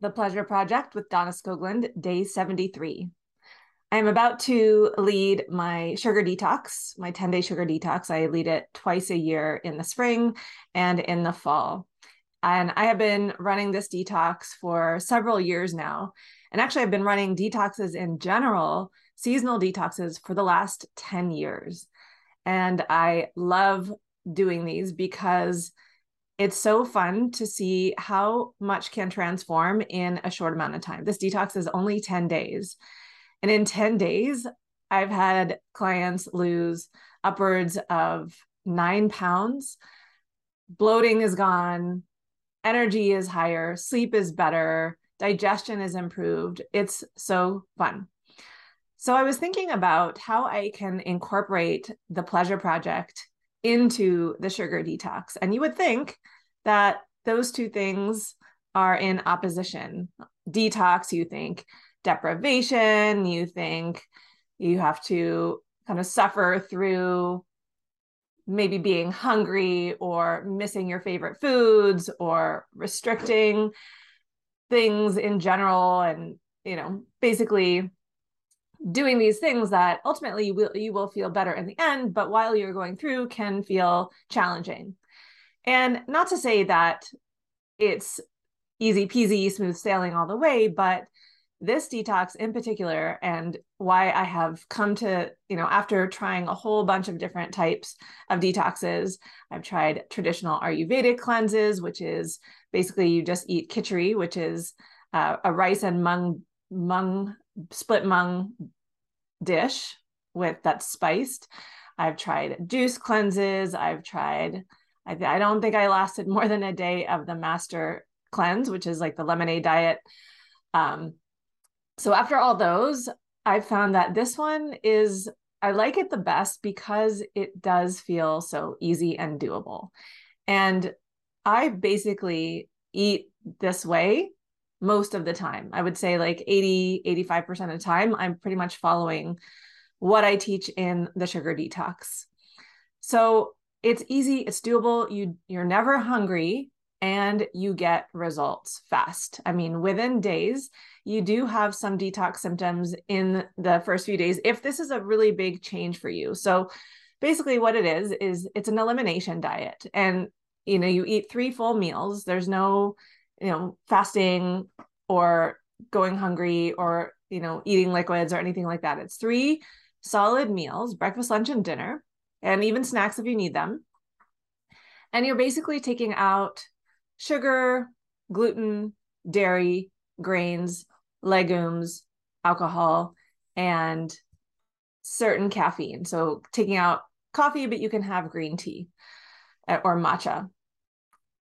The Pleasure Project with Donna Skoglund, day 73. I'm about to lead my sugar detox, my 10 day sugar detox. I lead it twice a year in the spring and in the fall. And I have been running this detox for several years now. And actually, I've been running detoxes in general, seasonal detoxes for the last 10 years. And I love doing these because it's so fun to see how much can transform in a short amount of time. This detox is only 10 days. And in 10 days, I've had clients lose upwards of nine pounds. Bloating is gone, energy is higher, sleep is better, digestion is improved. It's so fun. So I was thinking about how I can incorporate the pleasure project into the sugar detox. And you would think that those two things are in opposition. Detox, you think deprivation, you think you have to kind of suffer through maybe being hungry or missing your favorite foods or restricting things in general and you know basically doing these things that ultimately you will you will feel better in the end but while you're going through can feel challenging and not to say that it's easy peasy smooth sailing all the way but this detox in particular and why i have come to you know after trying a whole bunch of different types of detoxes i've tried traditional ayurvedic cleanses which is basically you just eat khichdi which is uh, a rice and mung mung split mung dish with that's spiced. I've tried juice cleanses. I've tried, I, I don't think I lasted more than a day of the master cleanse, which is like the lemonade diet. Um, so after all those, I found that this one is, I like it the best because it does feel so easy and doable. And I basically eat this way most of the time. I would say like 80, 85% of the time, I'm pretty much following what I teach in the sugar detox. So it's easy, it's doable. You you're never hungry and you get results fast. I mean, within days, you do have some detox symptoms in the first few days if this is a really big change for you. So basically what it is is it's an elimination diet and you know, you eat 3 full meals. There's no you know fasting or going hungry or you know eating liquids or anything like that it's three solid meals breakfast lunch and dinner and even snacks if you need them. And you're basically taking out sugar gluten dairy grains legumes alcohol and certain caffeine. So taking out coffee but you can have green tea eh, or matcha.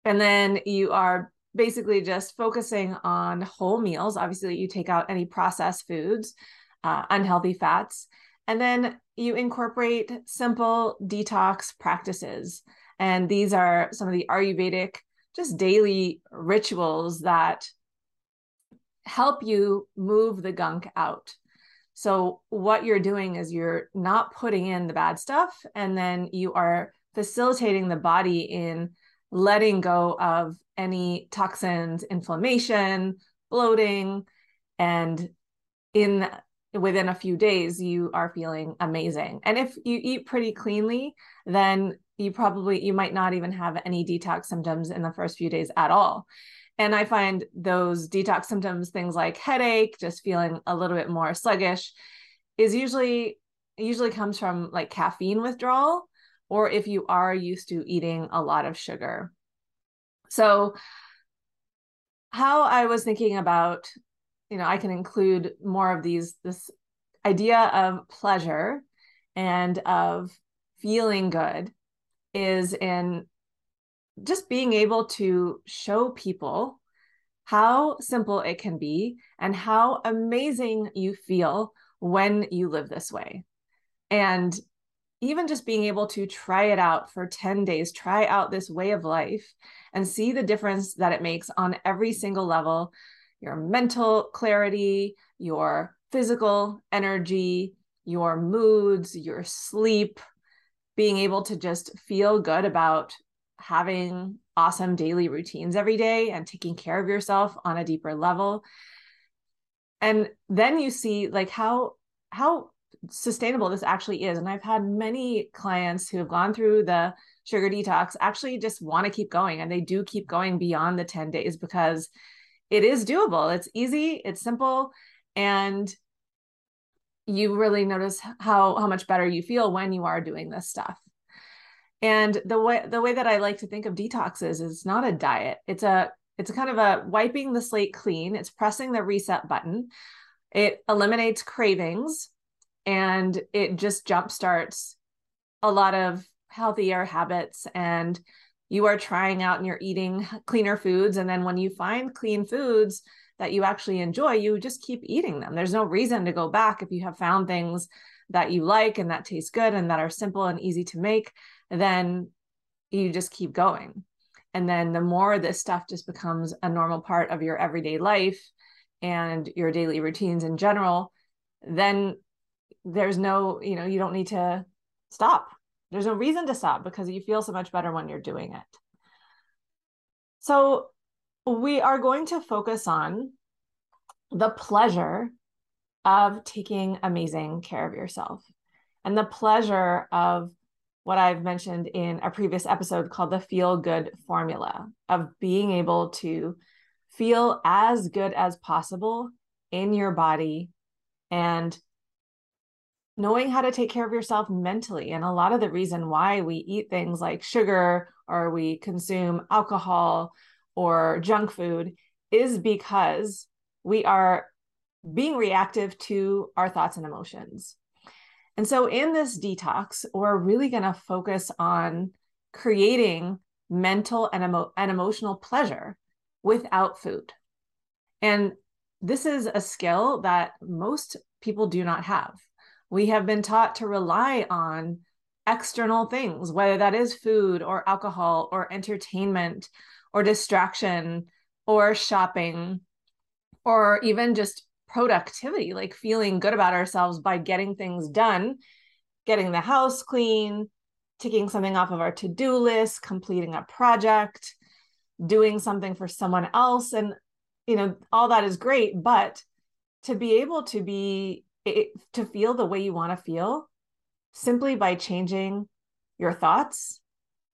And then you are basically just focusing on whole meals. Obviously, you take out any processed foods, uh, unhealthy fats, and then you incorporate simple detox practices. And these are some of the Ayurvedic, just daily rituals that help you move the gunk out. So, what you're doing is you're not putting in the bad stuff, and then you are facilitating the body in letting go of any toxins, inflammation, bloating, and in within a few days you are feeling amazing. And if you eat pretty cleanly, then you probably you might not even have any detox symptoms in the first few days at all. And I find those detox symptoms, things like headache, just feeling a little bit more sluggish, is usually usually comes from like caffeine withdrawal or if you are used to eating a lot of sugar. So, how I was thinking about, you know, I can include more of these, this idea of pleasure and of feeling good is in just being able to show people how simple it can be and how amazing you feel when you live this way. And even just being able to try it out for 10 days, try out this way of life and see the difference that it makes on every single level your mental clarity, your physical energy, your moods, your sleep, being able to just feel good about having awesome daily routines every day and taking care of yourself on a deeper level. And then you see like how how sustainable this actually is. And i've had many clients who have gone through the sugar detox actually just want to keep going and they do keep going beyond the 10 days because it is doable. It's easy it's simple and you really notice how how much better you feel when you are doing this stuff. And the way the way that i like to think of detoxes is not a diet. It's a it's kind of a wiping the slate clean. It's pressing the reset button. It eliminates cravings and it just jump starts a lot of healthier habits and you are trying out and you're eating cleaner foods and then when you find clean foods that you actually enjoy you just keep eating them. There's no reason to go back if you have found things that you like and that taste good and that are simple and easy to make then you just keep going. And then the more this stuff just becomes a normal part of your everyday life and your daily routines in general then there's no you know you don't need to stop there's no reason to stop because you feel so much better when you're doing it. So, we are going to focus on the pleasure of taking amazing care of yourself and the pleasure of what I've mentioned in a previous episode called the feel good formula of being able to feel as good as possible in your body and knowing how to take care of yourself mentally. And a lot of the reason why we eat things like sugar or we consume alcohol or junk food is because we are being reactive to our thoughts and emotions. And so, in this detox, we're really going to focus on creating mental and, emo- and emotional pleasure without food. And this is a skill that most people do not have we have been taught to rely on external things, whether that is food or alcohol or entertainment or distraction or shopping or even just productivity, like feeling good about ourselves by getting things done, getting the house clean, taking something off of our to do list, completing a project, doing something for someone else. And, you know, all that is great. But to be able to be it, to feel the way you want to feel simply by changing your thoughts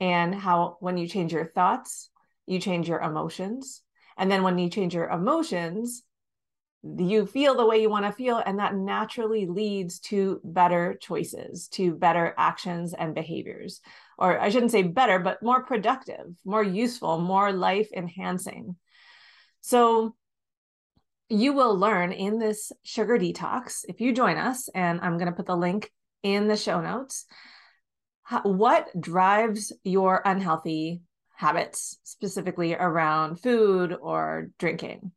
and how when you change your thoughts you change your emotions. And then when you change your emotions you feel the way you want to feel and that naturally leads to better choices to better actions and behaviors. Or i shouldn't say better but more productive more useful more life enhancing so you will learn in this sugar detox if you join us, and I'm going to put the link in the show notes, what drives your unhealthy habits, specifically around food or drinking.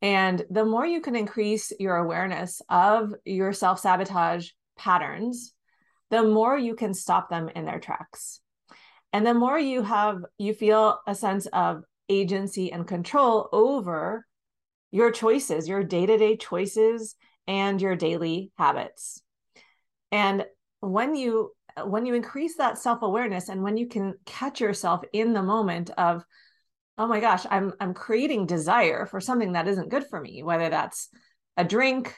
And the more you can increase your awareness of your self sabotage patterns, the more you can stop them in their tracks. And the more you have, you feel a sense of agency and control over your choices, your day to day choices, and your daily habits. And when you when you increase that self awareness and when you can catch yourself in the moment of oh my gosh i'm i'm creating desire for something that isn't good for me whether that's a drink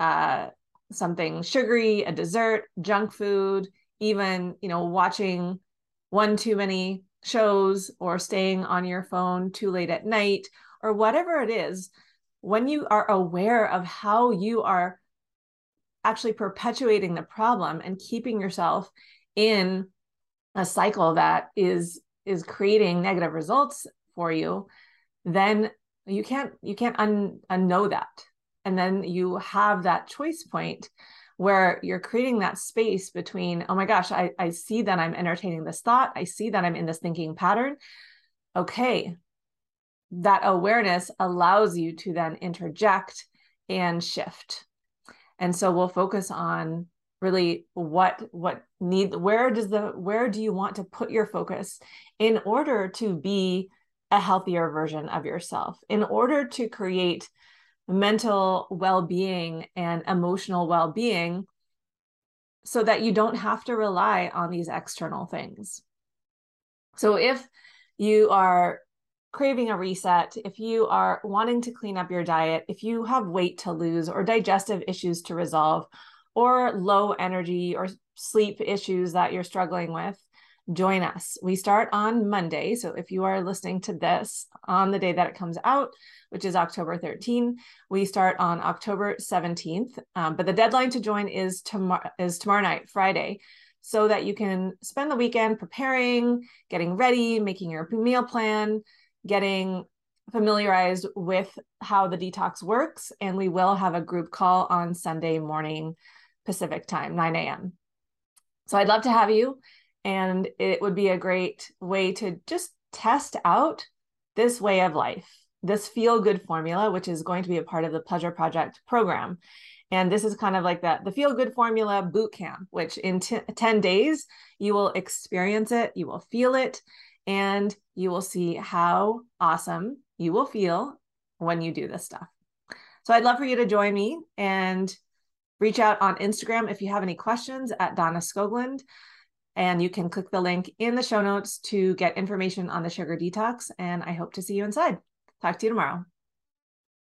uh something sugary a dessert junk food even you know watching one too many shows or staying on your phone too late at night or whatever it is, when you are aware of how you are actually perpetuating the problem and keeping yourself in a cycle that is is creating negative results for you then you can't you can't un, unknow that. And then you have that choice point where you're creating that space between oh my gosh I, I see that i'm entertaining this thought. I see that i'm in this thinking pattern. Okay that awareness allows you to then interject and shift. And so we'll focus on really what what need where does the where do you want to put your focus in order to be a healthier version of yourself in order to create mental well-being and emotional well-being so that you don't have to rely on these external things. So if you are craving a reset, if you are wanting to clean up your diet, if you have weight to lose or digestive issues to resolve, or low energy or sleep issues that you're struggling with, join us. We start on Monday. So if you are listening to this on the day that it comes out, which is October 13, we start on October 17th. Um, but the deadline to join is tomorrow is tomorrow night, Friday, so that you can spend the weekend preparing, getting ready, making your meal plan, getting familiarized with how the detox works. And we will have a group call on Sunday morning Pacific time, 9 a.m. So I'd love to have you. And it would be a great way to just test out this way of life, this feel good formula, which is going to be a part of the Pleasure Project program. And this is kind of like that the feel good formula boot camp, which in t- 10 days, you will experience it, you will feel it, and you will see how awesome you will feel when you do this stuff. So I'd love for you to join me and reach out on Instagram if you have any questions at Donna Skoglund. And you can click the link in the show notes to get information on the sugar detox. And I hope to see you inside. Talk to you tomorrow.